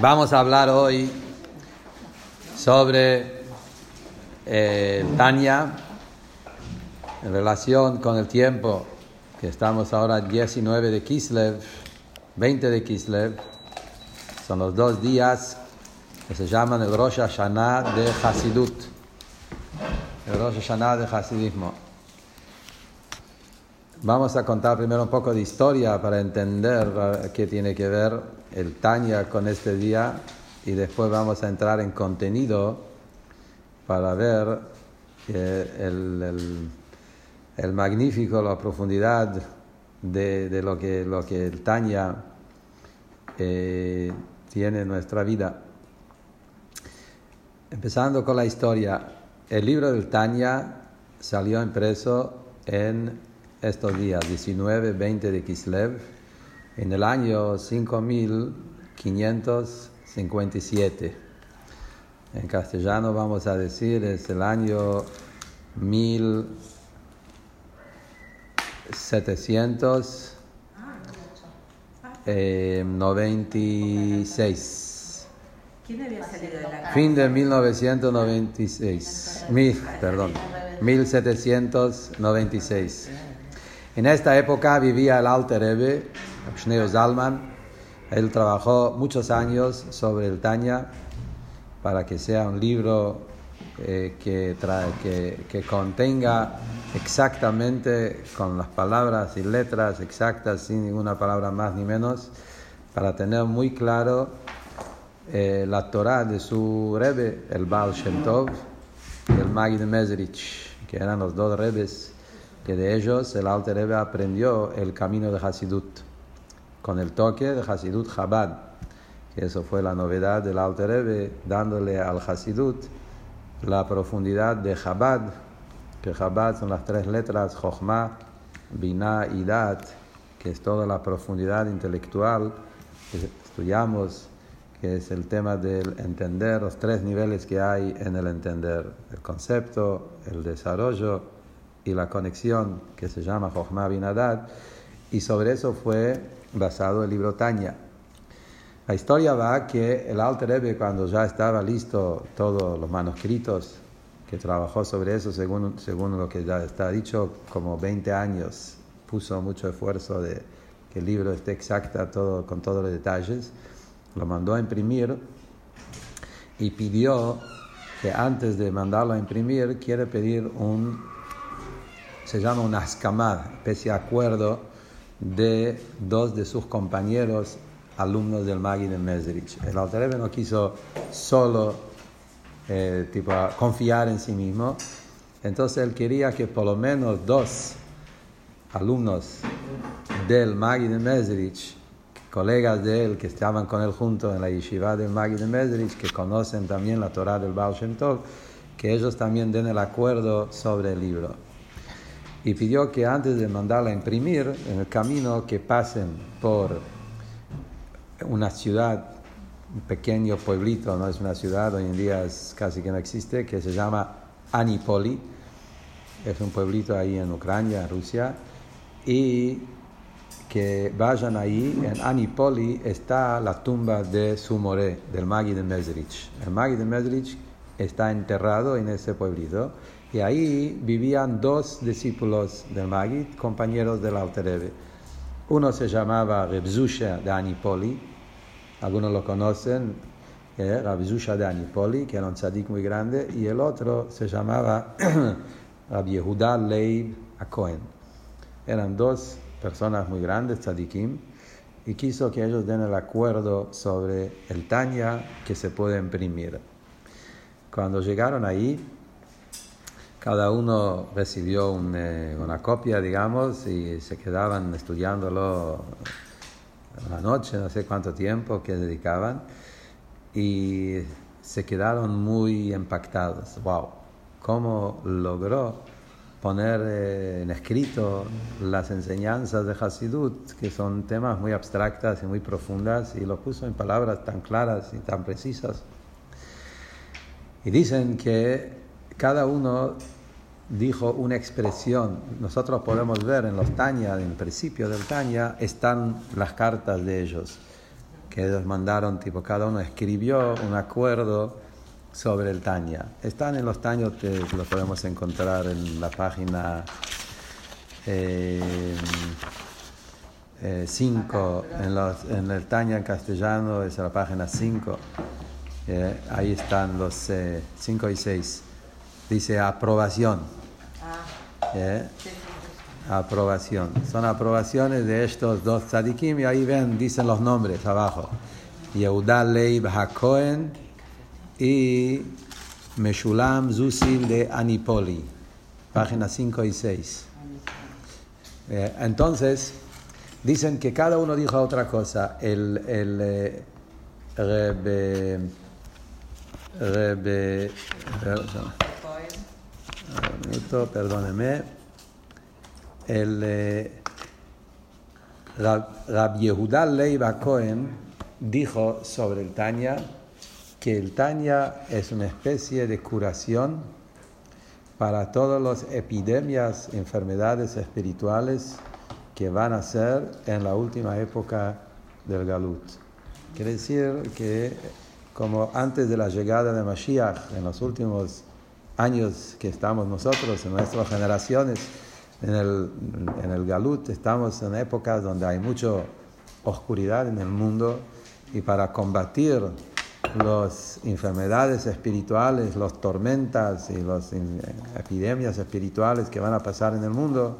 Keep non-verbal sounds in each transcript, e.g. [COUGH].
Vamos a hablar hoy sobre eh, Tania en relación con el tiempo que estamos ahora 19 de Kislev, 20 de Kislev. Son los dos días que se llaman el Rosh Hashanah de Hasidut, el Rosh Hashanah de Hasidismo. Vamos a contar primero un poco de historia para entender qué tiene que ver el Tanya con este día y después vamos a entrar en contenido para ver el, el, magnífico, la profundidad de, lo, que, lo que el Tanya eh, tiene en nuestra vida. Empezando con la historia, el libro del Tanya salió impreso en estos días, 19, 20 de Kislev, en el año 5557. En castellano vamos a decir es el año 1796. ¿Quién había salido de la Fin de 1996. Mil, perdón. 1796. En esta época vivía el Alter Rebbe, Schneo Zalman. Él trabajó muchos años sobre el Tanya para que sea un libro eh, que, que, que, contenga exactamente con las palabras y letras exactas, sin ninguna palabra más ni menos, para tener muy claro eh, la Torah de su Rebbe, el Baal Shem Tov y el Magid Mezrich, que eran los dos Rebes de ellos el Alter Rebbe aprendió el camino de Hasidut, con el toque de Hasidut Chabad, que eso fue la novedad del Alter Rebbe, dándole al Hasidut la profundidad de Chabad, que Chabad son las tres letras, Chochmah, Binah y Dat, que es toda la profundidad intelectual que estudiamos, que es el tema del entender, los tres niveles que hay en el entender, el concepto, el desarrollo y la conexión que se llama Jochma Binadad, y sobre eso fue basado el libro Tanya. La historia va que el Alter Rebbe, cuando ya estaba listo todos los manuscritos, que trabajó sobre eso, según, según lo que ya está dicho, como 20 años, puso mucho esfuerzo de que el libro esté exacta todo, con todos los detalles, lo mandó a imprimir y pidió que antes de mandarlo a imprimir, quiere pedir un se llama un askamad, especie de acuerdo de dos de sus compañeros alumnos del Magi de Mesrich. El Alter no quiso solo eh, tipo, confiar en sí mismo, entonces él quería que por lo menos dos alumnos del Magi de Mesrich, colegas de él que estaban con él juntos en la yeshiva del Magi de Mesrich, que conocen también la Torah del Baal Shem Tov, que ellos también den el acuerdo sobre el libro y pidió que antes de mandarla a imprimir, en el camino que pasen por una ciudad, un pequeño pueblito, no es una ciudad, hoy en día es casi que no existe, que se llama Anipoli, es un pueblito ahí en Ucrania, Rusia, y que vayan ahí, en Anipoli está la tumba de Sumore, del Magi de Mesrich. El Magi de Mesrich está enterrado en ese pueblito y ahí vivían dos discípulos del Magid, compañeros del Alter Uno se llamaba Rebzusha de Anipoli, algunos lo conocen, eh, Rebzusha de Anipoli, que era un tzadik muy grande, y el otro se llamaba [CLEARS THROAT] Rabbi Yehuda Leib Akohen. Eran dos personas muy grandes, tzadikim, y quiso que ellos den el acuerdo sobre el Tanya que se puede imprimir. Cuando llegaron ahí, cada uno recibió eh, una copia, digamos, y se quedaban estudiándolo la noche, no sé cuánto tiempo que dedicaban, y se quedaron muy impactados. ¡Wow! ¿Cómo logró poner eh, en escrito las enseñanzas de Hasidut, que son temas muy abstractas y muy profundas, y lo puso en palabras tan claras y tan precisas? Y dicen que cada uno dijo una expresión. Nosotros podemos ver en los Tanya, en el principio del Tanya, están las cartas de ellos. que ellos mandaron, tipo, cada uno escribió un acuerdo sobre el Tanya. Están en los Taños que lo podemos encontrar en la página 5, eh, eh, en, el Tanya en castellano es la página 5. Eh, ahí están los 5 y 6. Dice aprobación. Ah. Aprobación. Son aprobaciones de estos dos tzadikim y ahí ven, dicen los nombres abajo. Yehuda Leib HaKohen y Meshulam Zusil de Anipoli, páginas 5 y 6. Eh, entonces, dicen que cada uno dijo otra cosa. El, el eh, Rebe, Rebe, un minuto, perdóneme. El eh, Rab, Yehuda Leiva Cohen dijo sobre el Tanya que el Tanya es una especie de curación para todas las epidemias, enfermedades espirituales que van a ser en la última época del Galut. Quiere decir que como antes de la llegada de Mashiach, en los últimos años que estamos nosotros, en nuestras generaciones, en el, en el Galut, estamos en épocas donde hay mucha oscuridad en el mundo y para combatir las enfermedades espirituales, las tormentas y las epidemias espirituales que van a pasar en el mundo,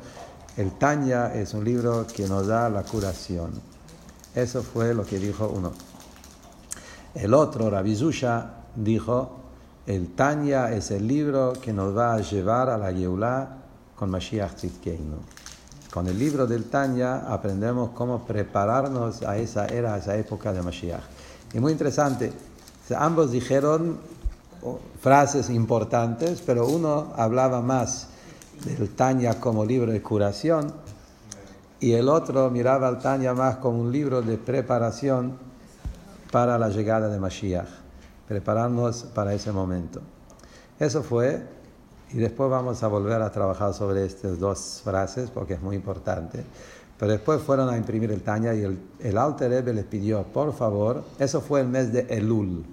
el Tanya es un libro que nos da la curación. Eso fue lo que dijo uno. El otro, Rabizusha, dijo, el Tanya es el libro que nos va a llevar a la Yeulah con Mashiach Tzidkeinu. Con el libro del Tanya aprendemos cómo prepararnos a esa era, a esa época de Mashiach. Y muy interesante, ambos dijeron frases importantes, pero uno hablaba más del Tanya como libro de curación y el otro miraba al Tanya más como un libro de preparación para la llegada de Mashiach, prepararnos para ese momento. Eso fue, y después vamos a volver a trabajar sobre estas dos frases porque es muy importante. Pero después fueron a imprimir el Tanya y el, el Alter les pidió, por favor, eso fue el mes de Elul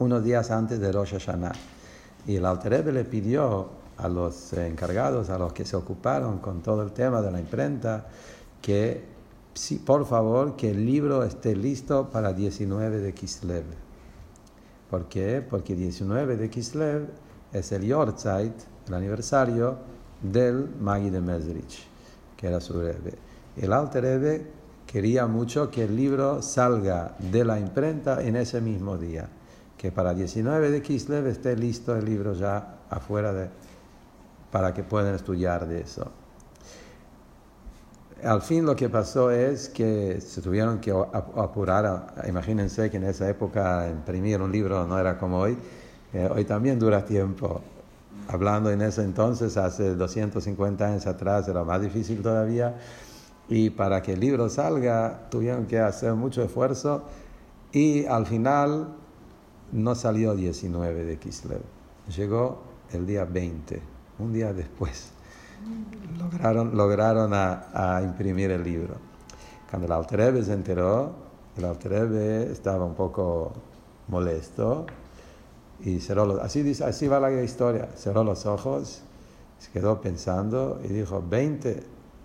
unos días antes de Rosh Hashanah. Y el Alter le pidió a los encargados, a los que se ocuparon con todo el tema de la imprenta, que por favor que el libro esté listo para 19 de Kislev. ¿Por qué? Porque 19 de Kislev es el Yortzeit, el aniversario del Magi de Mesrich, que era su Rebbe. El Alter quería mucho que el libro salga de la imprenta en ese mismo día que para 19 de Kislev esté listo el libro ya afuera de, para que puedan estudiar de eso. Al fin lo que pasó es que se tuvieron que apurar. Imagínense que en esa época imprimir un libro no era como hoy. Eh, hoy también dura tiempo. Hablando en ese entonces, hace 250 años atrás, era más difícil todavía. Y para que el libro salga, tuvieron que hacer mucho esfuerzo. Y al final no salió 19 de Kislev, llegó el día 20, un día después. Lograron, lograron a, imprimir el libro. Cuando el Alterebe se enteró, el Alterebe estaba un poco molesto y cerró los, así, así va la historia, cerró los ojos, se quedó pensando y dijo, 20,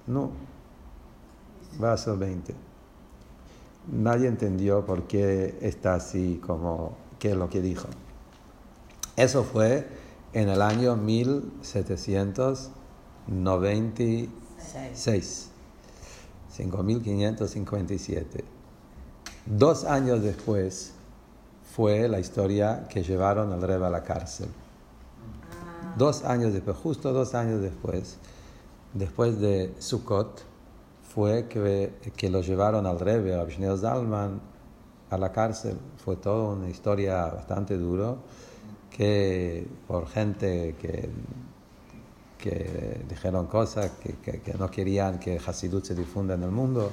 no, va a ser 20. Nadie entendió por qué está así como que es lo que dijo. Eso fue en el año 1796, 5557. Dos años después fue la historia que llevaron al rey a la cárcel. Dos años después, justo dos años después, después de Sukkot, fue que, que lo llevaron al rey, a Abshneo Zalman, a la cárcel. Fue toda una historia bastante duro que por gente que, que dijeron cosas que, que, no querían que Hasidut se difunda en el mundo,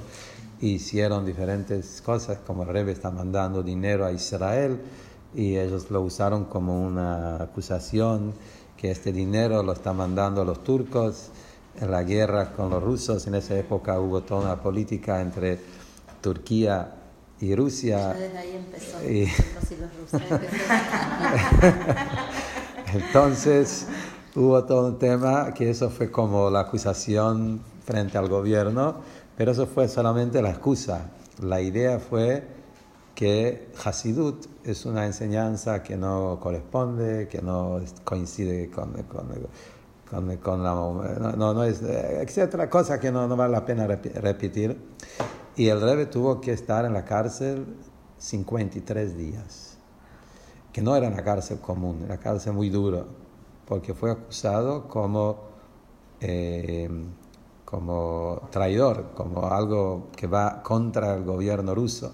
hicieron diferentes cosas, como el Rebbe está mandando dinero a Israel y ellos lo usaron como una acusación que este dinero lo está mandando a los turcos en la guerra con los rusos. En esa época hubo toda una política entre Turquía y Rusia. desde ahí empezó. Y- los rusos. [LAUGHS] Entonces hubo todo un tema que eso fue como la acusación frente al gobierno, pero eso fue solamente la excusa. La idea fue que Hasidut es una enseñanza que no corresponde, que no coincide con, con, con- con la... No, no, es, etcétera, cosa que no, no vale la pena repetir. Y el Rebbe tuvo que estar en la cárcel 53 días que no era una cárcel común, era una cárcel muy dura, porque fue acusado como, eh, como traidor, como algo que va contra el gobierno ruso.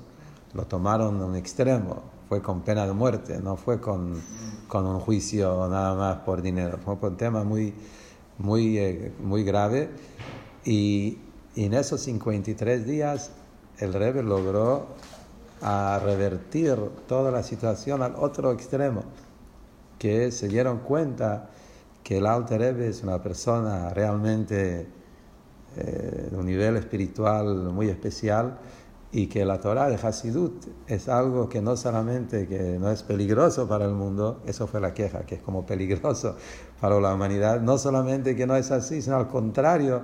Lo tomaron a un extremo, fue con pena de muerte, no fue con, con un juicio nada más por dinero, fue un tema muy, muy, eh, muy grave. Y, y en esos 53 días el Rebbe logró a revertir toda la situación al otro extremo, que se dieron cuenta que el Alter Rebbe es una persona realmente eh, de un nivel espiritual muy especial y que la Torah de Hasidut es algo que no solamente que no es peligroso para el mundo, eso fue la queja, que es como peligroso [LAUGHS] para la humanidad, no solamente que no es así, sino al contrario,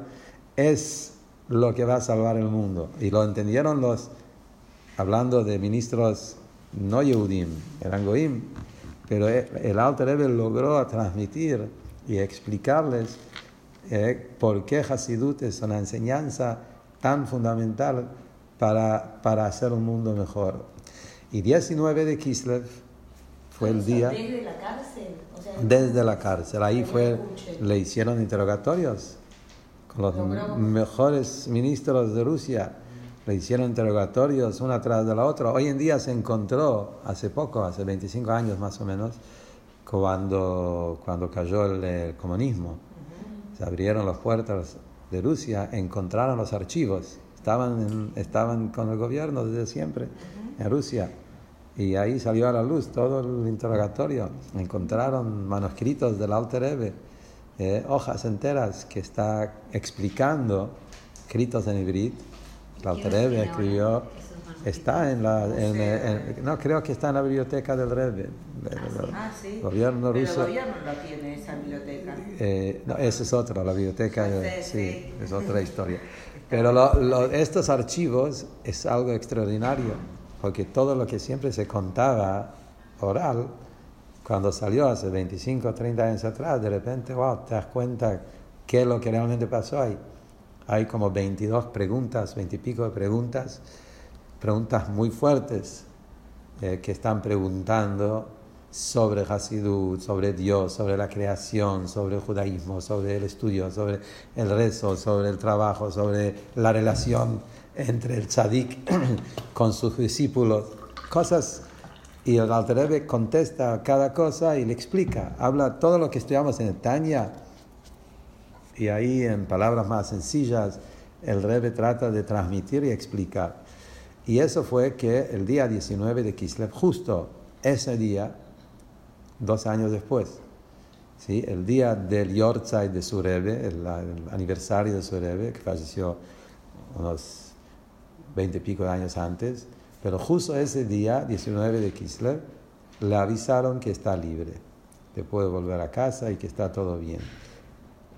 es lo que va a salvar el mundo. Y lo entendieron los hablando de ministros no Yehudim, eran Goim, pero el Alter Rebbe logró transmitir y explicarles eh, por qué Hasidut es una enseñanza tan fundamental para, para hacer un mundo mejor. Y 19 de Kislev fue el día ¿Desde la cárcel? O sea, desde la cárcel. Ahí fue, le hicieron interrogatorios con los mejores ministros de Rusia. Le hicieron interrogatorios una tras de la otra. Hoy en día se encontró, hace poco, hace 25 años más o menos, cuando, cuando cayó el, el comunismo. Se abrieron las puertas de Rusia, encontraron los archivos. Estaban, en- estaban con el gobierno desde siempre en Rusia. Y ahí salió a la luz todo el interrogatorio. Encontraron manuscritos del Alter Rebbe, eh, hojas enteras que está explicando, escritos en hibrid. El Alter ¿Quién los Rebbe escribió, está en la, en- en- no creo que está en la biblioteca del Rebbe. Ah, sí. Gobierno Pero ruso. el gobierno no tiene esa biblioteca. Eh, no, eso es otro, la biblioteca, eh, sí. es otra historia. Pero lo- lo- estos archivos es algo extraordinario, porque todo lo que siempre se contaba oral, cuando salió hace 25 o 30 años atrás, de repente, wow, te das cuenta qué es lo que realmente pasó ahí. Hay como 22 preguntas, 20 y pico de preguntas, preguntas muy fuertes eh, que están preguntando sobre Hasidut, sobre Dios, sobre la creación, sobre el judaísmo, sobre el estudio, sobre el rezo, sobre el trabajo, sobre la relación entre el tzadik [CLEARS THROAT] con sus discípulos, cosas. Y el Alter Rebbe contesta cada cosa y le explica, habla todo lo que estudiamos en el y ahí en palabras más sencillas el Rebbe trata de transmitir y explicar. Y eso fue que el día 19 de Kislev, justo ese día, dos años después, ¿sí? el día del Yortzeit de su Rebbe, el, el aniversario de su Rebbe, que falleció unos 20 y pico de años antes, pero justo ese día, 19 de Kislev, le avisaron que está libre, que puede volver a casa y que está todo bien.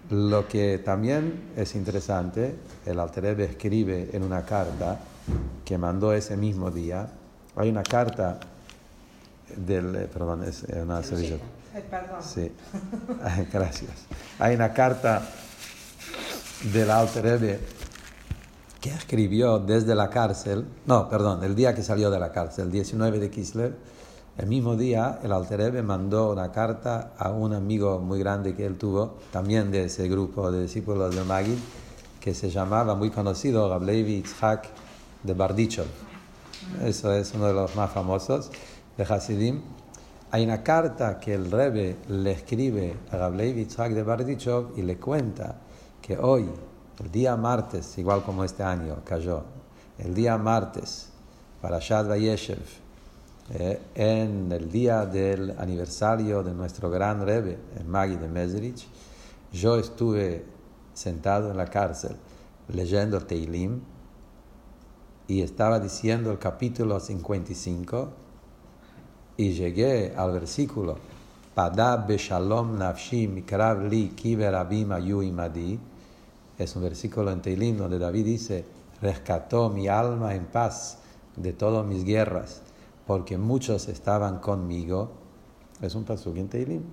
Lo que también es interesante, el Alter Rebbe escribe en una carta que mandó ese mismo día, hay una carta del, eh, perdón, es una servilleta. Ay, perdón. Sí, gracias. Hay una carta del Alter Rebbe que escribió desde la cárcel, no, perdón, el día que salió de la cárcel, el 19 de Kislev, el mismo día el Alter Rebbe mandó una carta a un amigo muy grande que él tuvo, también de ese grupo de discípulos de Magid, que se llamaba, muy conocido, Rablevi Itzhak de Bardichov. Eso es uno de los más famosos de Hasidim. Hay una carta que el Rebbe le escribe a Rablevi Itzhak de Bardichov y le cuenta que hoy, el día martes, igual como este año cayó, el día martes, para Shad Vayeshev, eh, en el día del aniversario de nuestro gran Rebbe, el Magi de Mezrich, yo estuve sentado en la cárcel leyendo Teilim y estaba diciendo el capítulo 55 y llegué al versículo Pada beshalom nafshi mikrav li kiver abim imadi es un versículo en Teilim donde David dice rescató mi alma en paz de todas mis guerras porque muchos estaban conmigo es un pasuk en Teilim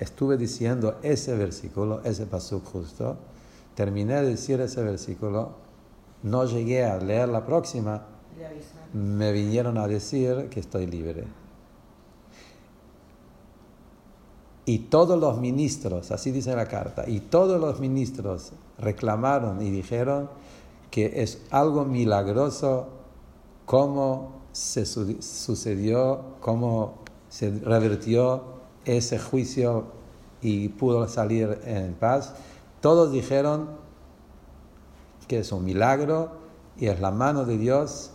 estuve diciendo ese versículo ese pasuk justo. Terminé de decir ese versículo. No llegué a leer la próxima. Me vinieron a decir que estoy libre. Y todos los ministros, así dice la carta, y todos los ministros reclamaron y dijeron que es algo milagroso cómo se su- sucedió, cómo se revirtió ese juicio y pudo salir en paz. Todos dijeron que es un milagro y es la mano de Dios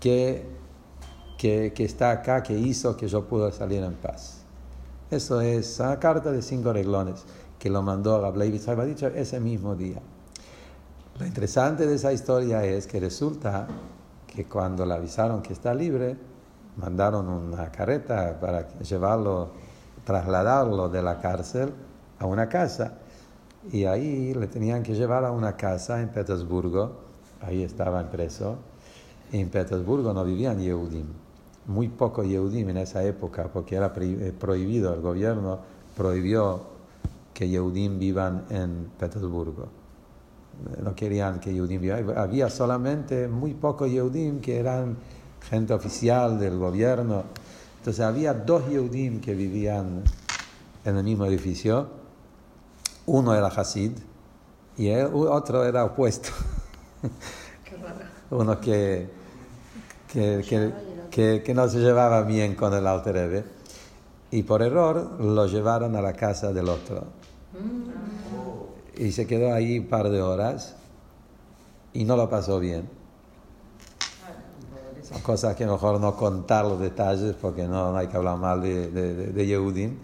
que, que, que está acá, que hizo que yo pueda salir en paz. Eso es una carta de cinco reglones que lo mandó a Gablei dicho ese mismo día. Lo interesante de esa historia es que resulta que cuando le avisaron que está libre, mandaron una carreta para llevarlo, trasladarlo de la cárcel a una casa. Y ahí le tenían que llevar a una casa en Petersburgo, ahí estaba preso. En Petersburgo no vivían Yehudim, muy poco Yehudim en esa época, porque era eh, prohibido, el gobierno prohibió que Yehudim vivan en Petersburgo. No querían que Yehudim vivan. Había solamente muy pocos Yehudim que eran gente oficial del gobierno. Entonces había dos Yehudim que vivían en el mismo edificio. Uno era Hasid y el otro era opuesto. [LAUGHS] Uno que, que, que, que- no se llevaba bien con el Alter Rebbe. Y por error lo llevaron a la casa del otro. Y se quedó ahí un par de horas y no lo pasó bien. Son cosas que mejor no contar los detalles porque no, no hay que hablar mal de, de, de- Yehudim.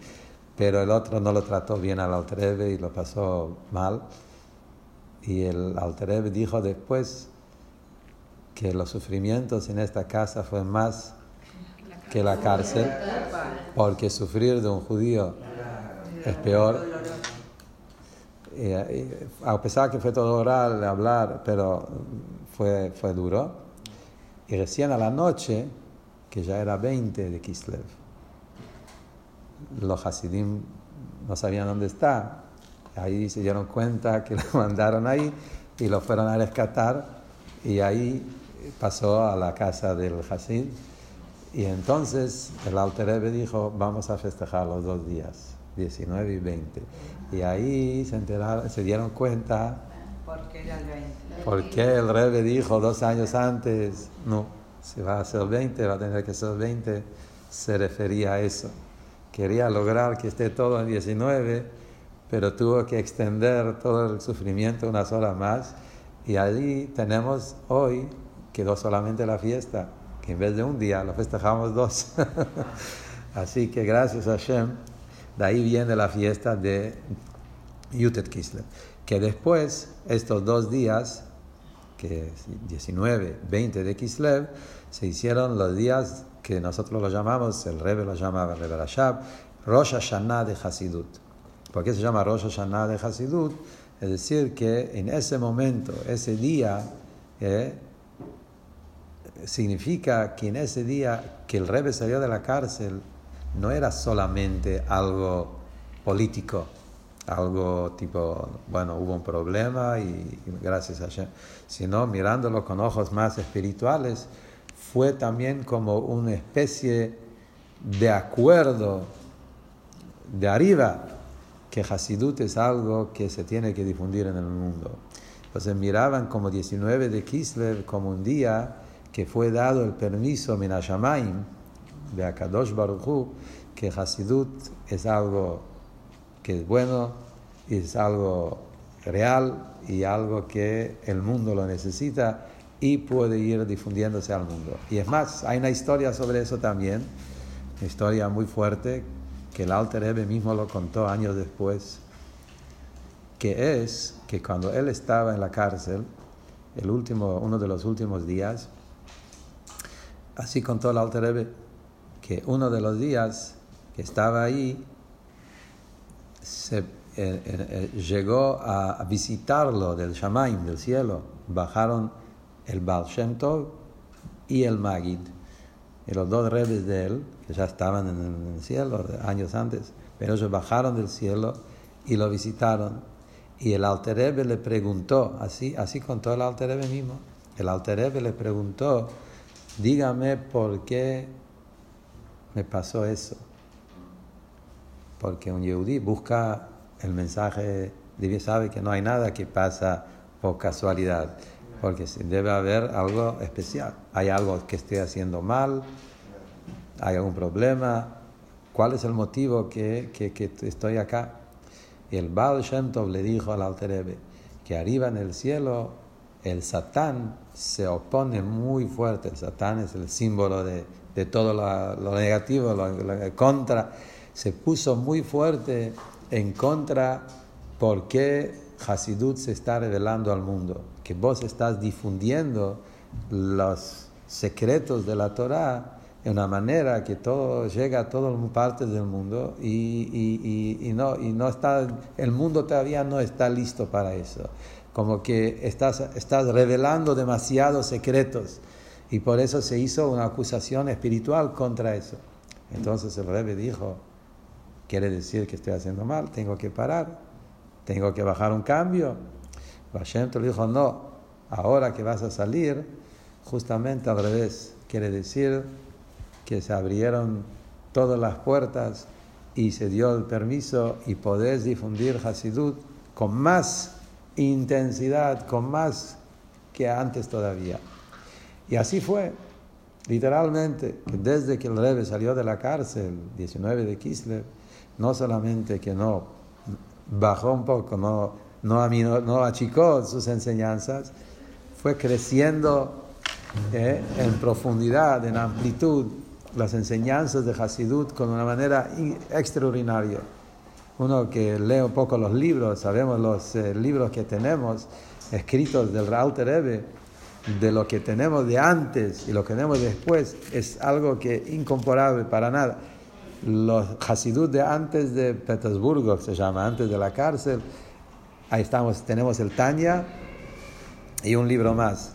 Pero el otro no lo trató bien al Alter Rebbe y lo pasó mal. Y el Alter Rebbe dijo después que los sufrimientos en esta casa fue más que la cárcel, porque sufrir de un judío es peor. Y, a pesar que fue todo oral, hablar, pero fue, fue duro. Y recién a la noche, que ya era 20 de Kislev, los Hasidim no sabían dónde está. Ahí se dieron cuenta que lo [LAUGHS] mandaron ahí y lo fueron a rescatar. Y ahí pasó a la casa del Hasid. Y entonces el Alter Rebbe dijo, vamos a festejar los dos días, 19 y 20. Y ahí se, enteraron, se dieron cuenta ¿Por qué era el 20? por qué el Rebbe dijo dos años antes, no, si va a ser 20, va a tener que ser 20, se refería a eso. Quería lograr que esté todo en 19, pero tuvo que extender todo el sufrimiento unas horas más. Y allí tenemos hoy, quedó solamente la fiesta, que en vez de un día lo festejamos dos. [LAUGHS] Así que gracias a Hashem, de ahí viene la fiesta de Yutet Kislev. Que después, estos dos días, que es 19, 20 de Kislev, se hicieron los días que nosotros lo llamamos, el Rebbe lo llamaba Rebbe Rashab, Rosh Hashanah de Hasidut. ¿Por qué se llama Rosh Hashanah de Hasidut? Es decir, que en ese momento, ese día, eh, significa que en ese día que el Rebbe salió de la cárcel, no era solamente algo político, algo tipo, bueno, hubo un problema y, y gracias a Hashem, sino mirándolo con ojos más espirituales, fue también como una especie de acuerdo de arriba que Hasidut es algo que se tiene que difundir en el mundo. Entonces miraban como 19 de Kislev como un día que fue dado el permiso Menashamaim Akadosh Baruch Hu, que Hasidut es algo que es bueno, es algo real y algo que el mundo lo necesita y puede ir difundiéndose al mundo. Y es más, hay una historia sobre eso también, una historia muy fuerte que el Alter Rebbe mismo lo contó años después, que es que cuando él estaba en la cárcel, el último, uno de los últimos días, Así contó el Alter Rebbe que uno de los días que estaba ahí, se, eh, eh, eh, llegó a, visitarlo del Shamaim, del cielo. Bajaron el Baal Shem Tov y el Magid. Y los dos rebes de él, que ya estaban en el cielo años antes, pero ellos bajaron del cielo y lo visitaron. Y el Alter Rebbe le preguntó, así, así contó el Alter Rebbe mismo, el Alter Rebbe le preguntó, dígame por qué me pasó eso. Porque un yehudí busca el mensaje, Dios sabe que no hay nada que pasa por casualidad, porque debe haber algo especial. Hay algo que estoy haciendo mal, hay algún problema. ¿Cuál es el motivo que, que, estoy acá? Y el Baal Shem Tov le dijo al Alter Rebbe que arriba en el cielo el Satán se opone muy fuerte. El Satán es el símbolo de, de todo lo, negativo, lo, lo, contra. Se puso muy fuerte en contra porque Hasidut se está revelando al mundo. Que vos estás difundiendo los secretos de la Torah de una manera que todo llega a todas partes del mundo y, y, y, y, no, y no está, el mundo todavía no está listo para eso. Como que estás, estás revelando demasiados secretos y por eso se hizo una acusación espiritual contra eso. Entonces el rebe dijo, quiere decir que estoy haciendo mal, tengo que parar, tengo que bajar un cambio. Hashem te dijo, no, ahora que vas a salir, justamente al revés, quiere decir que se abrieron todas las puertas y se dio el permiso y podés difundir Hasidut con más intensidad, con más que antes todavía. Y así fue, literalmente, desde que el Rebbe salió de la cárcel, 19 de Kislev, no solamente que no bajó un poco, no, no, achicó sus enseñanzas, fue creciendo eh, en profundidad, en amplitud, las enseñanzas de Hasidut con una manera extraordinaria. Uno que lee un poco los libros, sabemos los eh, libros que tenemos escritos del Alter Rebbe, de lo que tenemos de antes y lo que tenemos después, es algo que incomparable para nada. Los Hasidut de antes de Petersburgo, se llama, antes de la cárcel, ahí estamos, tenemos el Tanya y un libro más.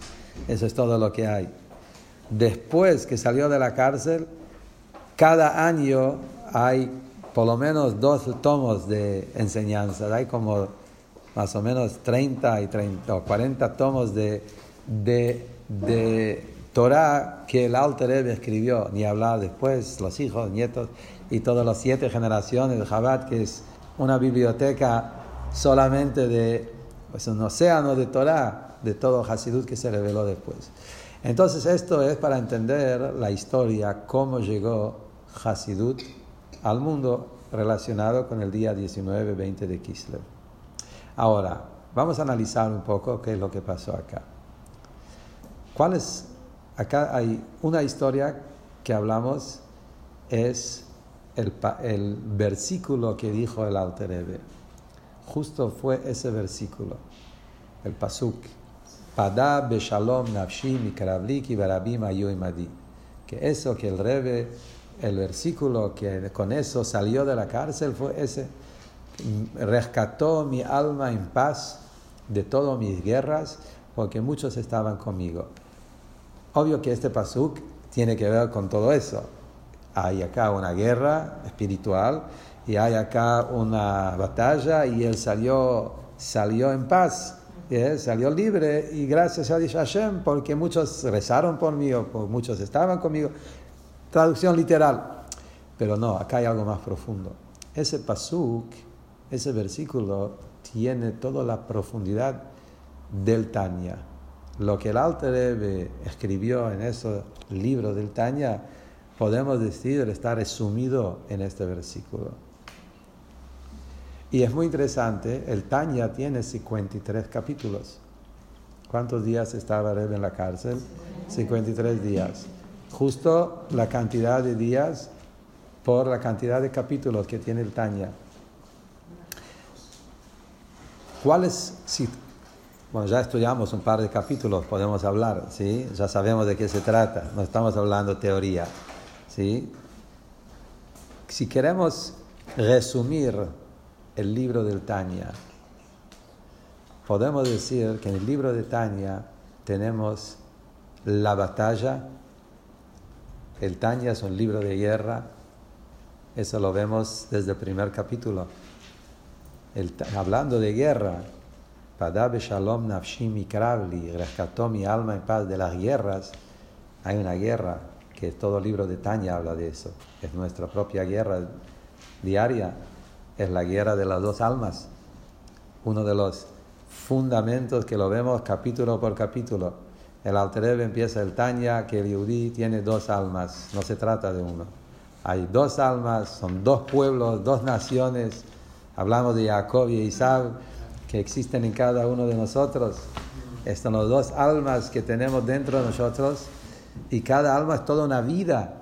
Eso es todo lo que hay después que salió de la cárcel, cada año hay por lo menos dos tomos de enseñanza, hay como más o menos 30 y 30, o 40 tomos de, de, de Torah que el Alter Rebbe escribió, ni hablar después, los hijos, nietos y todas las siete generaciones de Chabad, que es una biblioteca solamente de pues, un océano de Torah, de todo Hasidut que se reveló después. Entonces esto es para entender la historia, cómo llegó Hasidut al mundo relacionado con el día 19-20 de Kislev. Ahora, vamos a analizar un poco qué es lo que pasó acá. ¿Cuál es? Acá hay una historia que hablamos, es el, versículo que dijo el Alter Rebbe. Justo fue ese versículo, el Pasuk. Padá beshalom nafshi mikravliki barabim imadi. Que eso que el Rebe, el versículo que con eso salió de la cárcel fue ese. Rescató mi alma en paz de todas mis guerras porque muchos estaban conmigo. Obvio que este pasuk tiene que ver con todo eso. Hay acá una guerra espiritual y hay acá una batalla y él salió, salió en paz eh, salió libre y gracias a Hashem porque muchos rezaron por mí o por muchos estaban conmigo. Traducción literal. Pero no, acá hay algo más profundo. Ese pasuk, ese versículo, tiene toda la profundidad del Tanya. Lo que el Alter Rebbe escribió en ese libro del Tanya, podemos decir, está resumido en este versículo. Y es muy interesante, el Tanya tiene 53 capítulos. ¿Cuántos días estaba Reb en la cárcel? 53 días. Justo la cantidad de días por la cantidad de capítulos que tiene el Tanya. ¿Cuál es, si Bueno, ya estudiamos un par de capítulos, podemos hablar, ¿sí? Ya sabemos de qué se trata, no estamos hablando teoría, ¿sí? Si queremos resumir el libro del Tanya, podemos decir que en el libro de Tanya tenemos la batalla, el Tanya es un libro de guerra, eso lo vemos desde el primer capítulo. El, hablando de guerra, Padabe Shalom Nafshi Mikravli, rescató mi alma en paz de las guerras. Hay una guerra que todo libro de Tanya habla de eso. Es nuestra propia guerra diaria. Es la guerra de las dos almas. Uno de los fundamentos que lo vemos capítulo por capítulo. El Altereb empieza el Tanya que el Yudí tiene dos almas. No se trata de uno. Hay dos almas, son dos pueblos, dos naciones. Hablamos de Jacob y Isaac existen en cada uno de nosotros. Están las dos almas que tenemos dentro de nosotros y cada alma es toda una vida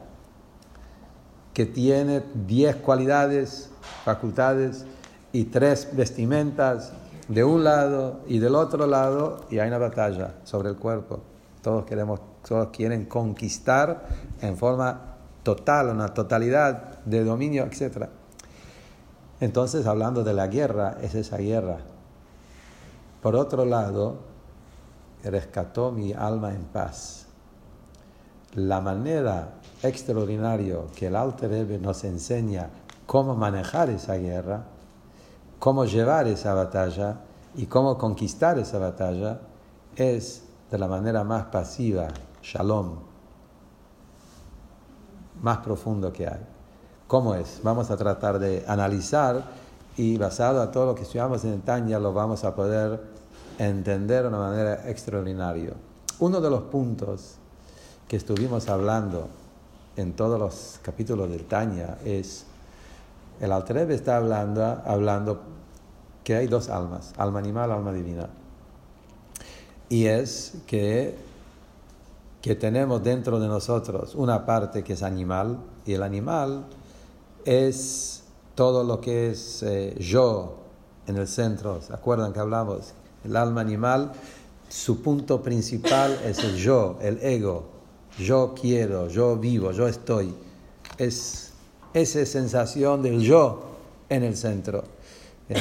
que tiene diez cualidades, facultades y tres vestimentas de un lado y del otro lado y hay una batalla sobre el cuerpo. Todos queremos, todos quieren conquistar en forma total, una totalidad de dominio, etc. Entonces, hablando de la guerra, es esa guerra por otro lado, rescató mi alma en paz. La manera extraordinaria que el Alter nos enseña cómo manejar esa guerra, cómo llevar esa batalla y cómo conquistar esa batalla es de la manera más pasiva, shalom, más profundo que hay. ¿Cómo es? Vamos a tratar de analizar y basado a todo lo que estudiamos en el Tanya lo vamos a poder entender de una manera extraordinaria. Uno de los puntos que estuvimos hablando en todos los capítulos del Tanya es, el Altreb está hablando, hablando que hay dos almas, alma animal, alma divina. Y es que, que tenemos dentro de nosotros una parte que es animal, y el animal es todo lo que es eh, yo en el centro. ¿Se acuerdan que hablamos? El alma animal, su punto principal es el yo, el ego. Yo quiero, yo vivo, yo estoy. Es esa sensación del yo en el centro. ¿eh?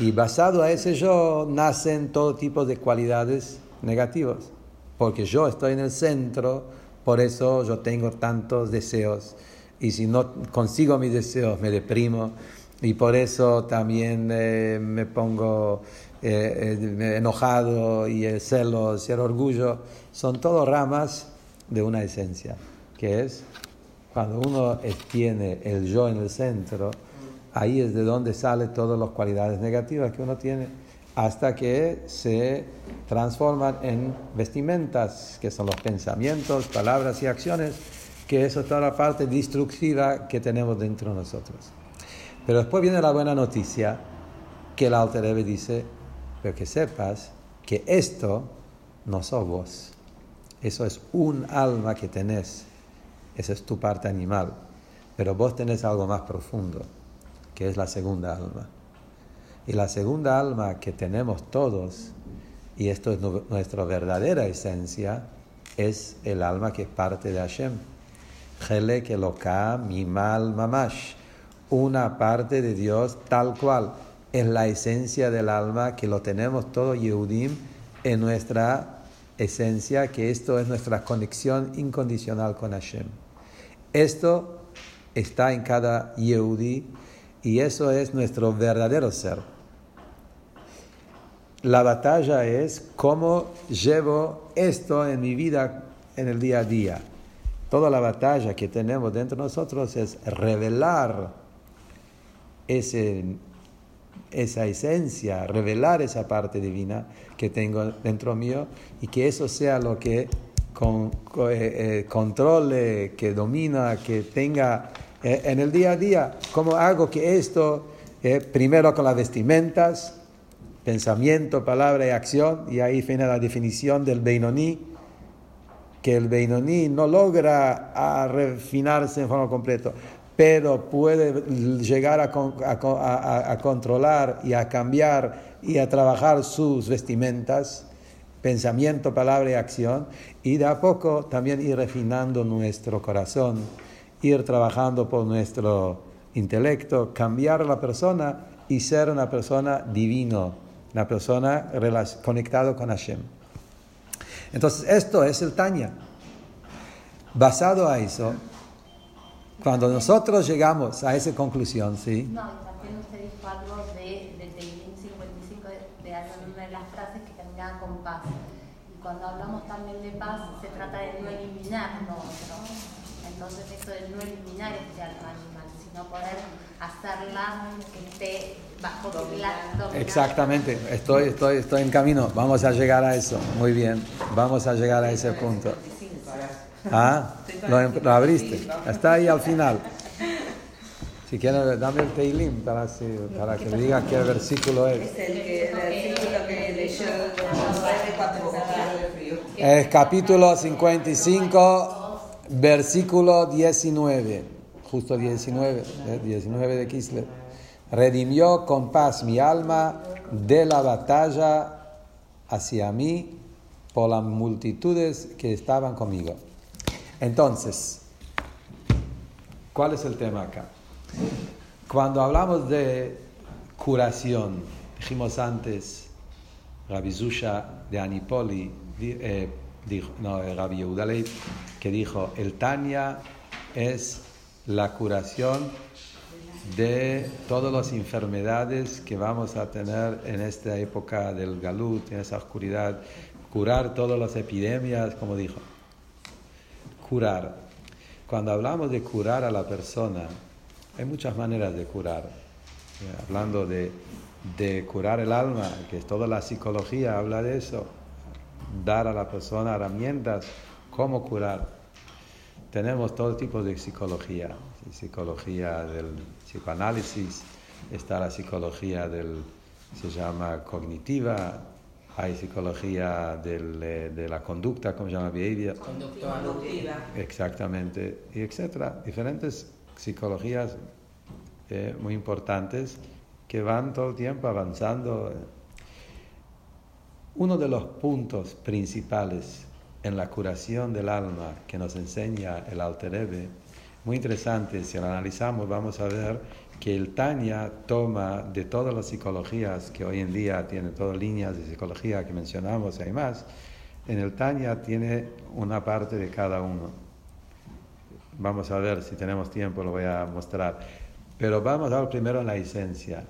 Y basado a ese yo nacen todo tipo de cualidades negativas. Porque yo estoy en el centro, por eso yo tengo tantos deseos. Y si no consigo mis deseos, me deprimo. Y por eso también eh, me pongo eh, eh, enojado y el celo, y el orgullo, son todas ramas de una esencia, que es cuando uno tiene el yo en el centro, ahí es de donde salen todas las cualidades negativas que uno tiene, hasta que se transforman en vestimentas, que son los pensamientos, palabras y acciones, que es toda la parte destructiva que tenemos dentro de nosotros. Pero después viene la buena noticia, que el Alter dice, pero que sepas que esto no sos vos. Eso es un alma que tenés. Esa es tu parte animal. Pero vos tenés algo más profundo, que es la segunda alma. Y la segunda alma que tenemos todos, y esto es nuestra verdadera esencia, es el alma que es parte de Hashem. Helek mi mal mamash. Una parte de Dios tal cual es la esencia del alma, que lo tenemos todo Yehudim en nuestra esencia, que esto es nuestra conexión incondicional con Hashem. Esto está en cada Yehudi y eso es nuestro verdadero ser. La batalla es cómo llevo esto en mi vida en el día a día. Toda la batalla que tenemos dentro de nosotros es revelar ese esa esencia, revelar esa parte divina que tengo dentro mío y que eso sea lo que eh, eh, controle, que domina, que tenga eh, en el día a día. ¿Cómo hago que esto, primero con las vestimentas, pensamiento, palabra y acción, y ahí viene la definición del Beinoní, que el Beinoní no logra a refinarse en forma completa pero puede llegar a, controlar y a cambiar y a trabajar sus vestimentas, pensamiento, palabra y acción, y de a poco también ir refinando nuestro corazón, ir trabajando por nuestro intelecto, cambiar la persona y ser una persona divino, una persona conectado con Hashem. Entonces, esto es el Tanya. Basado a eso, cuando nosotros llegamos a esa conclusión, ¿sí? No, también usted dijo algo de, de Teilín 55, de, de una de las frases que terminaba con paz. Y cuando hablamos también de paz, se trata de no eliminar lo otro. Entonces, esto de no eliminar este alma animal, sino poder hacerla que esté bajo la dominación. Exactamente, estoy, estoy, estoy en camino. Vamos a llegar a eso. Muy bien, vamos a llegar a ese punto. Ah, lo, lo abriste. Está ahí al final. Si quieres, dame el Teilim para, para que diga qué versículo es. Es el, que, el versículo que leyó cuando de frío. Es capítulo 55, versículo 19. Justo 19, ¿eh? 19 de Kislev. Redimió con paz mi alma de la batalla hacia mí por las multitudes que estaban conmigo. Entonces, ¿cuál es el tema acá? Cuando hablamos de curación, dijimos antes, Rabbi Zusha de Anipoli, eh, dijo, no, Rabbi Yehuda que dijo, el Tanya es la curación de todas las enfermedades que vamos a tener en esta época del galut, en esa oscuridad, curar todas las epidemias, como dijo curar. Cuando hablamos de curar a la persona, hay muchas maneras de curar. Eh, hablando de, de curar el alma, que toda la psicología habla de eso, dar a la persona herramientas, cómo curar. Tenemos todo tipo de psicología, psicología del psicoanálisis, está la psicología del, se llama cognitiva, hay psicología del, eh, de la conducta, como se llama behavior. Conductiva. Exactamente, y etcétera. Diferentes psicologías eh, muy importantes que van todo el tiempo avanzando. Uno de los puntos principales en la curación del alma que nos enseña el Alter Rebbe, muy interesante, si lo analizamos vamos a ver que el Tanya toma de todas las psicologías que hoy en día tienen todas líneas de psicología que mencionamos y hay más, en el Tanya tiene una parte de cada uno. Vamos a ver si tenemos tiempo, lo voy a mostrar. Pero vamos a ver primero en la esencia.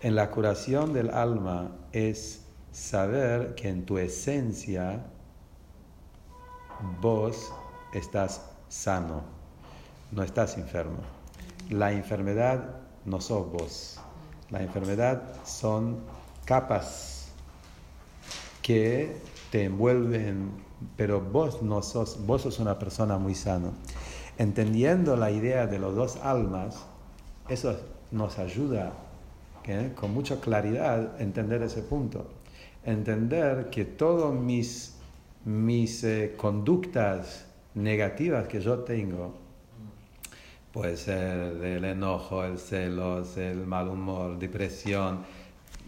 En la curación del alma es saber que en tu esencia vos estás sano, no estás enfermo. La enfermedad no sos vos. La enfermedad son capas que te envuelven, pero vos no sos, vos sos una persona muy sana. Entendiendo la idea de los dos almas, eso nos ayuda ¿eh? con mucha claridad entender ese punto. Entender que todas mis, mis eh, conductas negativas que yo tengo, puede ser el enojo, el celos, el mal humor, depresión,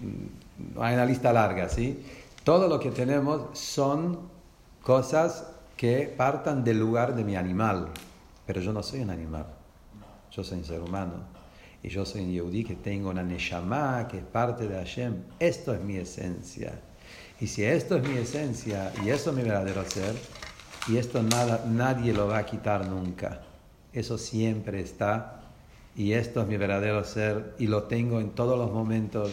mm, hay una lista larga, ¿sí? Todo lo que tenemos son cosas que partan del lugar de mi animal, pero yo no soy un animal, yo soy un ser humano. Y yo soy un yehudí que tengo una neshama que es parte de Hashem. Esto es mi esencia. Y si esto es mi esencia y eso es mi verdadero ser, y esto nada, nadie lo va a quitar nunca. Eso siempre está. Y esto es mi verdadero ser y lo tengo en todos los momentos.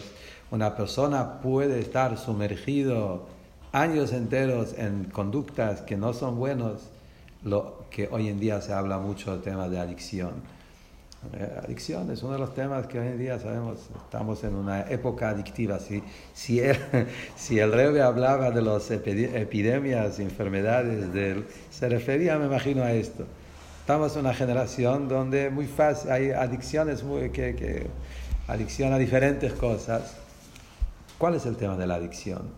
Una persona puede estar sumergido años enteros en conductas que no son buenos, lo que hoy en día se habla mucho del tema de adicción. Eh, adicción es uno de los temas que hoy en día sabemos, estamos en una época adictiva. Si, si, el, [LAUGHS] si el Rebe hablaba de las epidemias, enfermedades, se refería, me imagino, a esto. Estamos en una generación donde muy fácil, hay adicciones, muy, que, que, adicción a diferentes cosas. ¿Cuál es el tema de la adicción?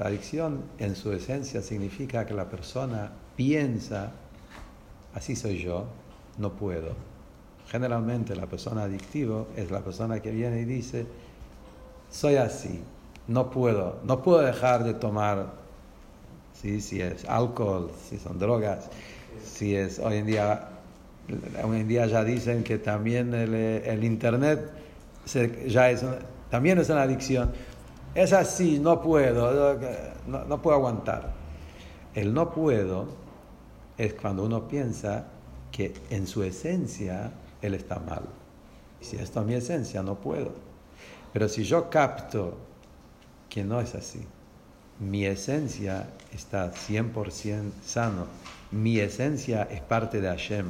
La adicción en su esencia significa que la persona piensa, así soy yo, no puedo. Generalmente la persona adictiva es la persona que viene y dice, soy así, no puedo, no puedo dejar de tomar, ¿sí? si es alcohol, si son drogas, si es hoy en día, hoy en día ya dicen que también el, el internet ya es también es una adicción. Es así, no puedo, no, no puedo aguantar. El no puedo es cuando uno piensa que en su esencia él está mal. Si esto es mi esencia, no puedo. Pero si yo capto que no es así, mi esencia está 100% sano, mi esencia es parte de Hashem.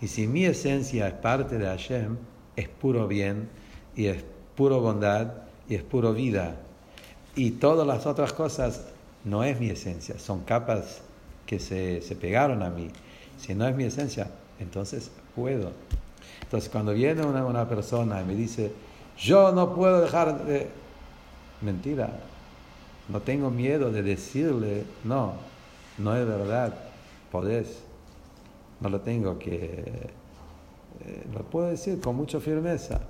Y si mi esencia es parte de Hashem, es puro bien y es puro bondad y es puro vida. Y todas las otras cosas no es mi esencia, son capas que se, se pegaron a mí. Si no es mi esencia, entonces puedo. Entonces cuando viene una, una persona y me dice, yo no puedo dejar de... Mentira, no tengo miedo de decirle, no, no es verdad, podés. No lo tengo que... Eh, lo puedo decir con mucha firmeza.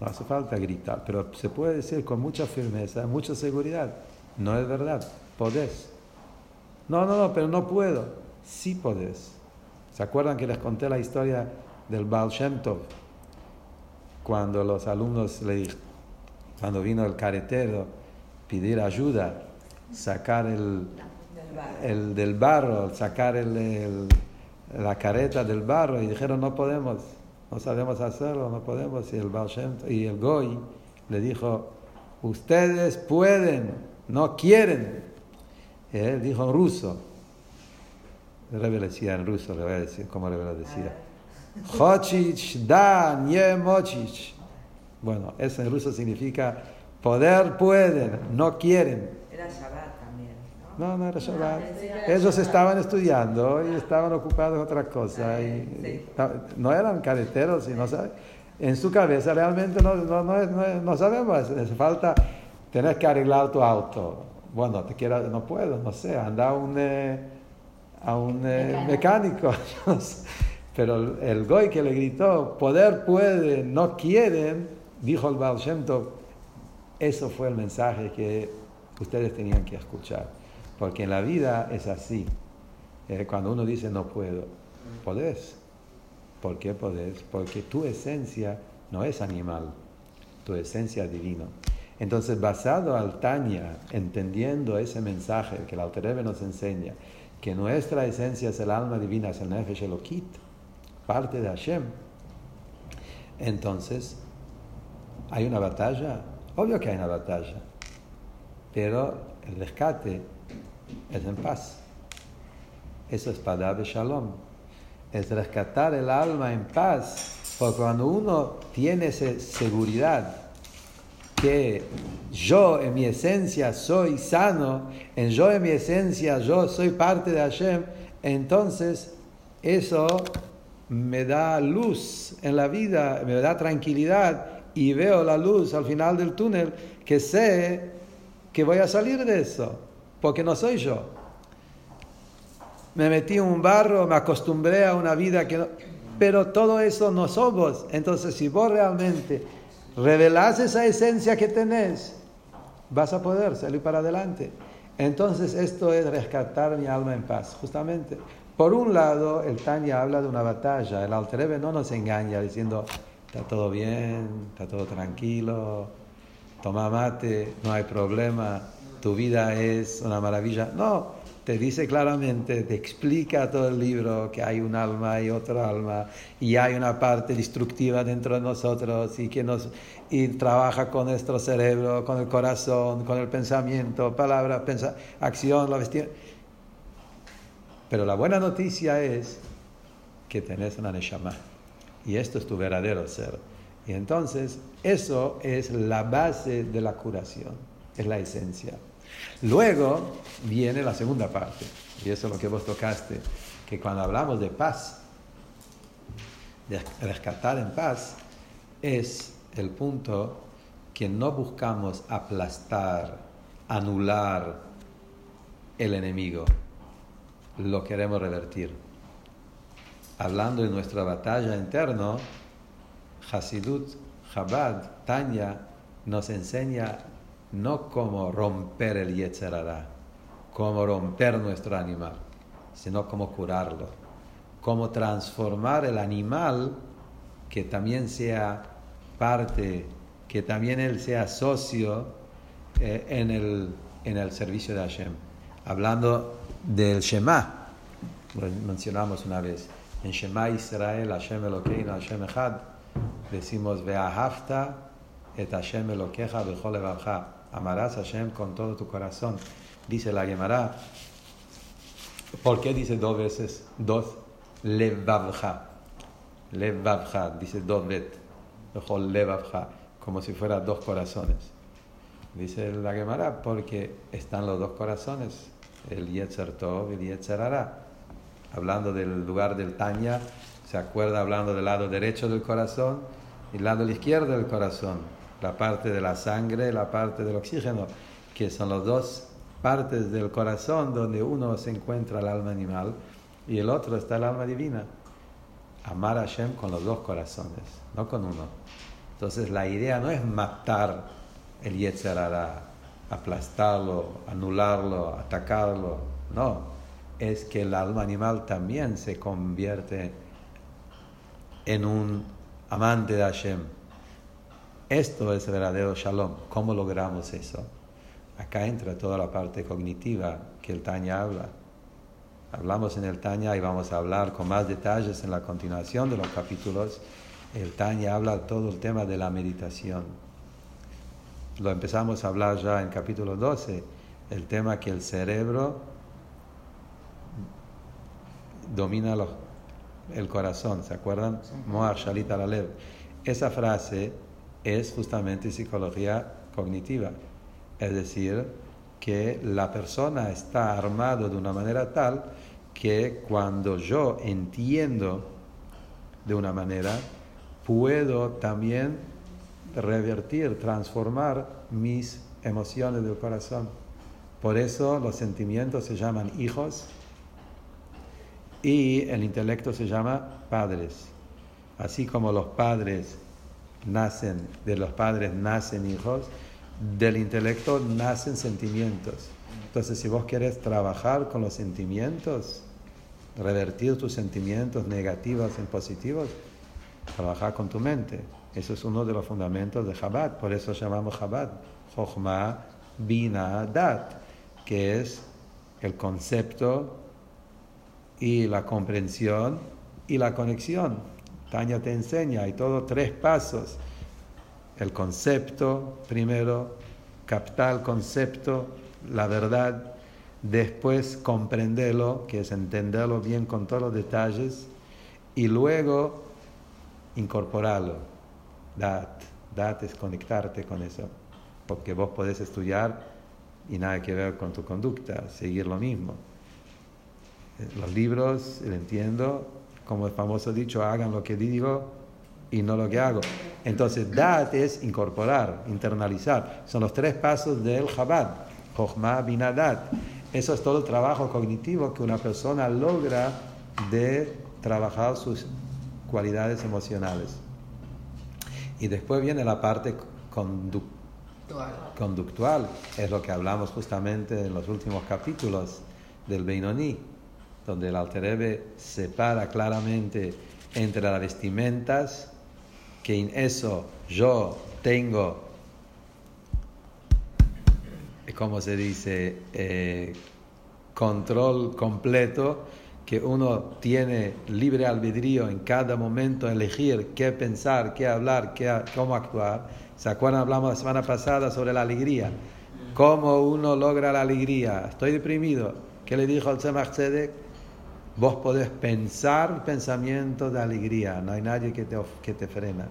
No hace falta gritar, pero se puede decir con mucha firmeza, mucha seguridad. No es verdad, podés. No, no, no, pero no puedo. Sí podés. ¿Se acuerdan que les conté la historia del Baal Shem Tov? Cuando los alumnos le cuando vino el caretero, pedir ayuda, sacar el, el del barro, sacar el, la careta del barro, y dijeron no podemos no sabemos hacerlo, no podemos. Y el y el Goy le dijo, ustedes pueden, no quieren. Y él dijo en ruso. El decía en ruso, le voy a decir, ¿cómo le voy a decir? Hochich da nie. Bueno, eso en ruso significa poder pueden, no quieren. Era Shabbat. No, no era Shabbat. Ellos estaban estudiando y estaban ocupados en otra cosa. Y, no eran careteros y no En su cabeza realmente no, no, no, no sabemos. Hace falta tener que arreglar tu auto. Bueno, te quiero, no puedo, no sé, anda a un, eh, a un eh, mecánico. [LAUGHS] Pero el, el, goy que le gritó, poder puede, no quieren, dijo el Baal Shem eso fue el mensaje que ustedes tenían que escuchar. Porque en la vida es así. Eh, cuando uno dice no puedo, podés. ¿Por qué podés? Porque tu esencia no es animal, tu esencia es divino. Entonces, basado al Tanya, entendiendo ese mensaje que el Alterebe nos enseña, que nuestra esencia es el alma divina, es el Nefesh Elokit, parte de Hashem, entonces, ¿hay una batalla? Obvio que hay una batalla, pero el rescate es en paz. Eso es para de Shalom. Es rescatar el alma en paz. Porque cuando uno tiene esa seguridad que yo en mi esencia soy sano, en yo en mi esencia yo soy parte de Hashem, entonces eso me da luz en la vida, me da tranquilidad y veo la luz al final del túnel que sé que voy a salir de eso porque no soy yo. Me metí en un barro, me acostumbré a una vida que no... Pero todo eso no somos. Entonces, si vos realmente revelás esa esencia que tenés, vas a poder salir para adelante. Entonces, esto es rescatar mi alma en paz, justamente. Por un lado, el Tanya habla de una batalla. El Alterebe no nos engaña diciendo, está todo bien, está todo tranquilo, toma mate, no hay problema tu vida es una maravilla. No, te dice claramente, te explica todo el libro que hay un alma y otra alma y hay una parte destructiva dentro de nosotros y que nos y trabaja con nuestro cerebro, con el corazón, con el pensamiento, palabra, acción, la vestimenta. Pero la buena noticia es que tenés una neshama y esto es tu verdadero ser. Y entonces eso es la base de la curación, es la esencia. Luego viene la segunda parte, y eso es lo que vos tocaste, que cuando hablamos de paz, de rescatar en paz, es el punto que no buscamos aplastar, anular el enemigo, lo queremos revertir. Hablando de nuestra batalla interna, Hasidut, Chabad, Tanya nos enseña no como romper el Yetzerara, como romper nuestro animal, sino como curarlo, como transformar el animal que también sea parte, que también él sea socio eh, en, el, en el servicio de Hashem. Hablando del Shema, mencionamos una vez, en Shema Israel, Hashem Elokeinu, Hashem Echad, decimos, Ve'ahavta et Hashem Elokeja bechol Amarás a Hashem con todo tu corazón. Dice la Gemara. ¿Por qué dice dos veces? Dos. Levavja. Levavja. Dice dos veces. Levavja. Como si fuera dos corazones. Dice la Gemara porque están los dos corazones. El Yetzer Tov y el Yetzer Ara. Hablando del lugar del Tanya, se acuerda hablando del lado derecho del corazón y el lado izquierdo del corazón la parte de la sangre, la parte del oxígeno, que son las dos partes del corazón donde uno se encuentra el alma animal y el otro está el alma divina. Amar a Hashem con los dos corazones, no con uno. Entonces la idea no es matar el Yetzerara, aplastarlo, anularlo, atacarlo, no. Es que el alma animal también se convierte en un amante de Hashem esto es verdadero shalom. ¿Cómo logramos eso? Acá entra toda la parte cognitiva que el Tanya habla. Hablamos en el Tanya y vamos a hablar con más detalles en la continuación de los capítulos. El Tanya habla todo el tema de la meditación. Lo empezamos a hablar ya en capítulo 12, el tema que el cerebro domina el corazón, ¿se acuerdan? Moar Shalita Lalev. Esa frase es justamente psicología cognitiva. Es decir, que la persona está armado de una manera tal que cuando yo entiendo de una manera, puedo también revertir, transformar mis emociones del corazón. Por eso los sentimientos se llaman hijos y el intelecto se llama padres. Así como los padres nacen, de los padres nacen hijos, del intelecto nacen sentimientos. Entonces, si vos querés trabajar con los sentimientos, revertir tus sentimientos negativos en positivos, trabajar con tu mente. Eso es uno de los fundamentos de Chabad, por eso llamamos Chabad, Chokhmah Bina Dat, que es el concepto y la comprensión y la conexión Tania te enseña, hay todos tres pasos. El concepto, primero, captar el concepto, la verdad, después comprenderlo, que es entenderlo bien con todos los detalles, y luego incorporarlo. Dat, dat es conectarte con eso, porque vos podés estudiar y nada que ver con tu conducta, seguir lo mismo. Los libros, lo entiendo, como el famoso dicho, hagan lo que digo y no lo que hago. Entonces, dat es incorporar, internalizar. Son los tres pasos del Chabad, Chokhmah Binadat. Eso es todo el trabajo cognitivo que una persona logra de trabajar sus cualidades emocionales. Y después viene la parte conductual, es lo que hablamos justamente en los últimos capítulos del Beinoní donde el Alterebe separa claramente entre las vestimentas, que en eso yo tengo, como se dice, eh, control completo, que uno tiene libre albedrío en cada momento elegir qué pensar, qué hablar, qué, cómo actuar. ¿Se acuerdan? Hablamos la semana pasada sobre la alegría. ¿Cómo uno logra la alegría? Estoy deprimido. ¿Qué le dijo al Tzemach? Vos podés pensar pensamientos de alegría, no hay nadie que te, que te frena.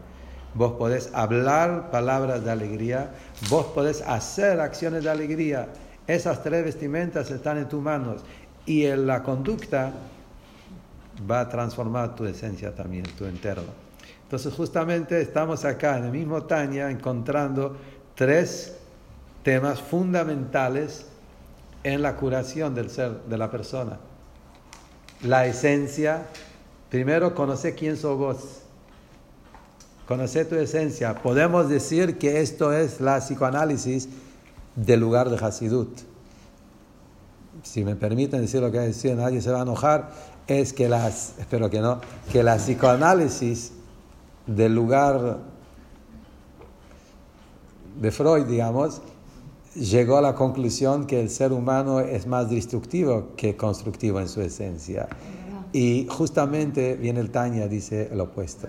Vos podés hablar palabras de alegría, vos podés hacer acciones de alegría. Esas tres vestimentas están en tus manos y en la conducta va a transformar tu esencia también, tu interno. Entonces justamente estamos acá en el mismo Tanya encontrando tres temas fundamentales en la curación del ser de la persona la esencia, primero conoce quién sos vos. Conoce tu esencia. Podemos decir que esto es la psicoanálisis del lugar de Hasidut. Si me permiten decir lo que decir, nadie se va a enojar, es que las, espero que no, que la psicoanálisis del lugar de Freud, digamos, llegó a la conclusión que el ser humano es más destructivo que constructivo en su esencia. Y justamente viene el Tanya, dice el opuesto.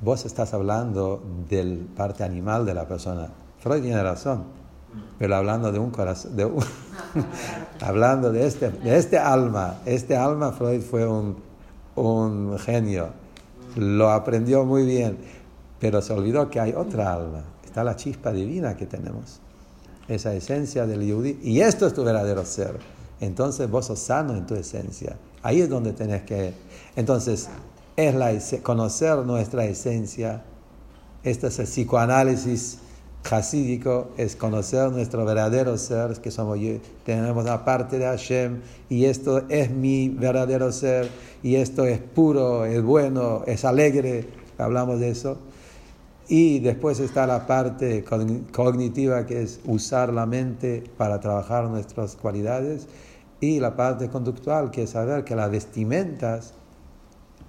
Vos estás hablando del parte animal de la persona. Freud tiene razón, pero hablando de un corazón, de [LAUGHS] hablando de este, de este alma. Este alma, Freud fue un, un genio, lo aprendió muy bien, pero se olvidó que hay otra alma, está la chispa divina que tenemos, esa esencia del Yehudi, y esto es tu verdadero ser. Entonces vos sos sano en tu esencia. Ahí es donde tenés que... Entonces, es la, conocer nuestra esencia. Este es el psicoanálisis hasídico, es conocer nuestro verdadero ser, que somos tenemos la parte de Hashem, y esto es mi verdadero ser, y esto es puro, es bueno, es alegre, hablamos de eso. Y después está la parte cognitiva, que es usar la mente para trabajar nuestras cualidades y la parte conductual, que es saber que las vestimentas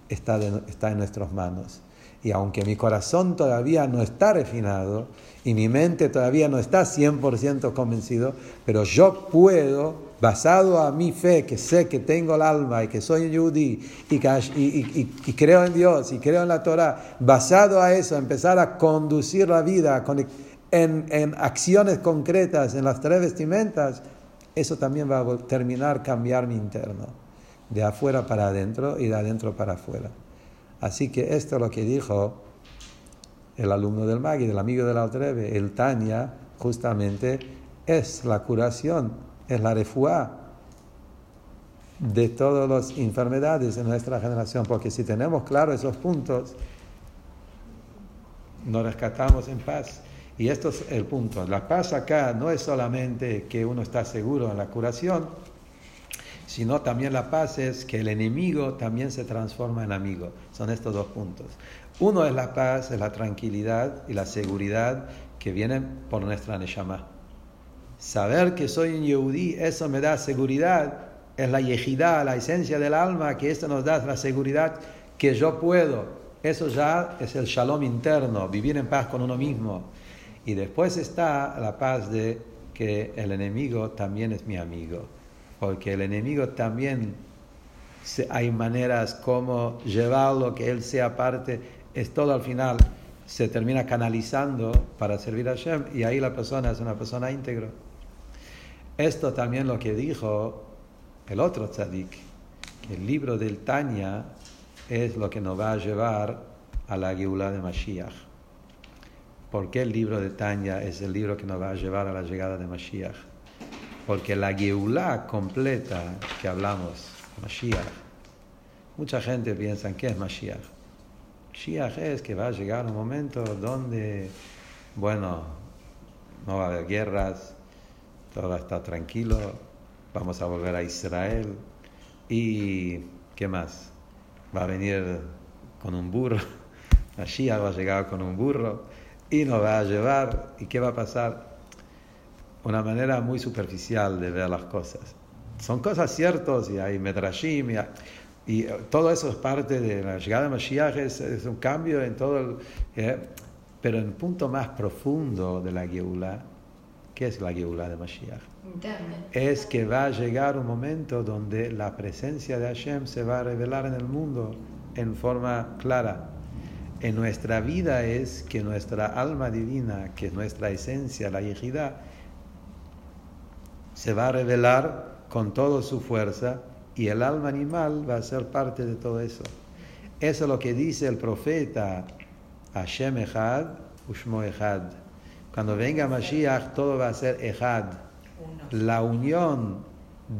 está, está en nuestras manos. Y aunque mi corazón todavía no está refinado y mi mente todavía no está 100% convencido, pero yo puedo, basado a mi fe, que sé que tengo el alma y que soy un yudí y, y, y, creo en Dios y creo en la Torah, basado a eso, empezar a conducir la vida en, en acciones concretas, en las tres vestimentas, eso también va a terminar cambiar mi interno, de afuera para adentro y de adentro para afuera. Así que esto es lo que dijo el alumno del Magui, del amigo del Altreve, el Tania, justamente es la curación, es la refuá de todas las enfermedades de nuestra generación, porque si tenemos claro esos puntos, nos rescatamos en paz. Y esto es el punto. La paz acá no es solamente que uno está seguro en la curación, sino también la paz es que el enemigo también se transforma en amigo. Son estos dos puntos. Uno es la paz, es la tranquilidad y la seguridad que vienen por nuestra Neshama. Saber que soy un Yehudí, eso me da seguridad, es la yejidad, la esencia del alma, que esto nos da la seguridad que yo puedo. Eso ya es el shalom interno, vivir en paz con uno mismo. Y después está la paz de que el enemigo también es mi amigo, porque el enemigo también hay maneras como llevarlo, que él sea parte, es todo al final se termina canalizando para servir a Hashem y ahí la persona es una persona íntegro. Esto también lo que dijo el otro tzadik, que el libro del Tanya es lo que nos va a llevar a la Geula de Mashiach. ¿Por qué el libro de Tanya es el libro que nos va a llevar a la llegada de Mashiach? Porque la Geulah completa que hablamos, Mashiach, mucha gente piensa, ¿qué es Mashiach? Mashiach es que va a llegar un momento donde, bueno, no va a haber guerras, todo estar tranquilo, vamos a volver a Israel y, ¿qué más? Va a venir con un burro, [LAUGHS] Mashiach va a llegar con un burro y nos va a llevar. ¿Y qué va a pasar? Una manera muy superficial de ver las cosas. Son cosas ciertas y hay medrashim y, eh, todo eso es parte de la llegada de Mashiach, es, un cambio en todo. Eh, pero en el punto más profundo de la Geula, ¿qué es la Geula de Mashiach? Es que va a llegar un momento donde la presencia de Hashem se va a revelar en el mundo en forma clara en nuestra vida es que nuestra alma divina, que es nuestra esencia, la yejida, se va a revelar con toda su fuerza y el alma animal va a ser parte de todo eso. Eso es lo que dice el profeta Hashem Echad, Ushmo Echad. Cuando venga Mashiach, todo va a ser Echad. La unión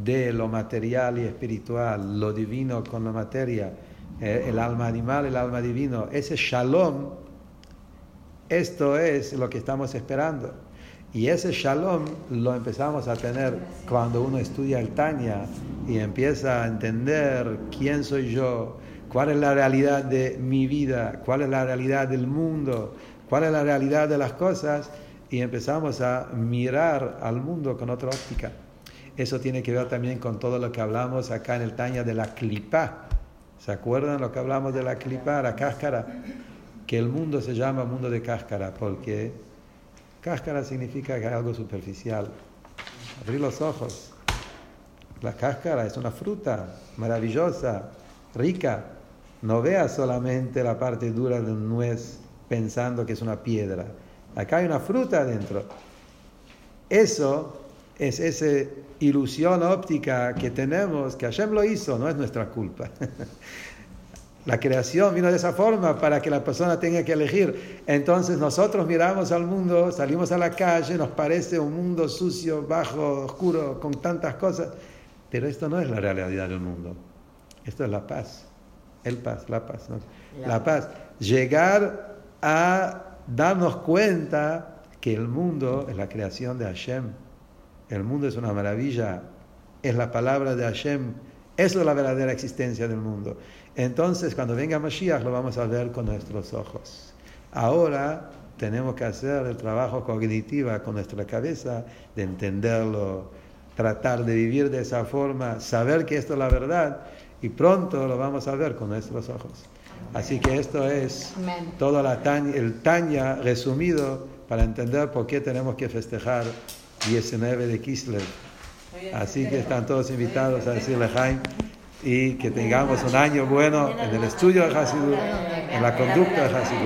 de lo material y espiritual, lo divino con la materia, eh, el alma animal, el alma divino, ese shalom, esto es lo que estamos esperando. Y ese shalom lo empezamos a tener cuando uno estudia el Tanya y empieza a entender quién soy yo, cuál es la realidad de mi vida, cuál es la realidad del mundo, cuál es la realidad de las cosas. Y empezamos a mirar al mundo con otra óptica. Eso tiene que ver también con todo lo que hablamos acá en el Taña de la clipa. ¿Se acuerdan lo que hablamos de la clipa, la cáscara? Que el mundo se llama mundo de cáscara porque cáscara significa que hay algo superficial. Abrir los ojos. La cáscara es una fruta maravillosa, rica. No veas solamente la parte dura de un nuez pensando que es una piedra. Acá hay una fruta adentro. Eso es esa ilusión óptica que tenemos, que Hashem lo hizo, no es nuestra culpa. [LAUGHS] La creación vino de esa forma para que la persona tenga que elegir. Entonces nosotros miramos al mundo, salimos a la calle, nos parece un mundo sucio, bajo, oscuro, con tantas cosas. Pero esto no es la realidad del mundo. Esto es la paz. El paz, la paz. La paz. Llegar a darnos cuenta que el mundo es la creación de Hashem el mundo es una maravilla, es la palabra de Hashem, eso es la verdadera existencia del mundo. Entonces, cuando venga Mashiach, lo vamos a ver con nuestros ojos. Ahora tenemos que hacer el trabajo cognitivo con nuestra cabeza, de entenderlo, tratar de vivir de esa forma, saber que esto es la verdad, y pronto lo vamos a ver con nuestros ojos. Así que esto es todo la el Tanya resumido para entender por qué tenemos que festejar 19 de Kislev. Así que están todos invitados a decirle Jaime y que tengamos un año bueno en el estudio de Hasidut, en la conducta de Hasidut.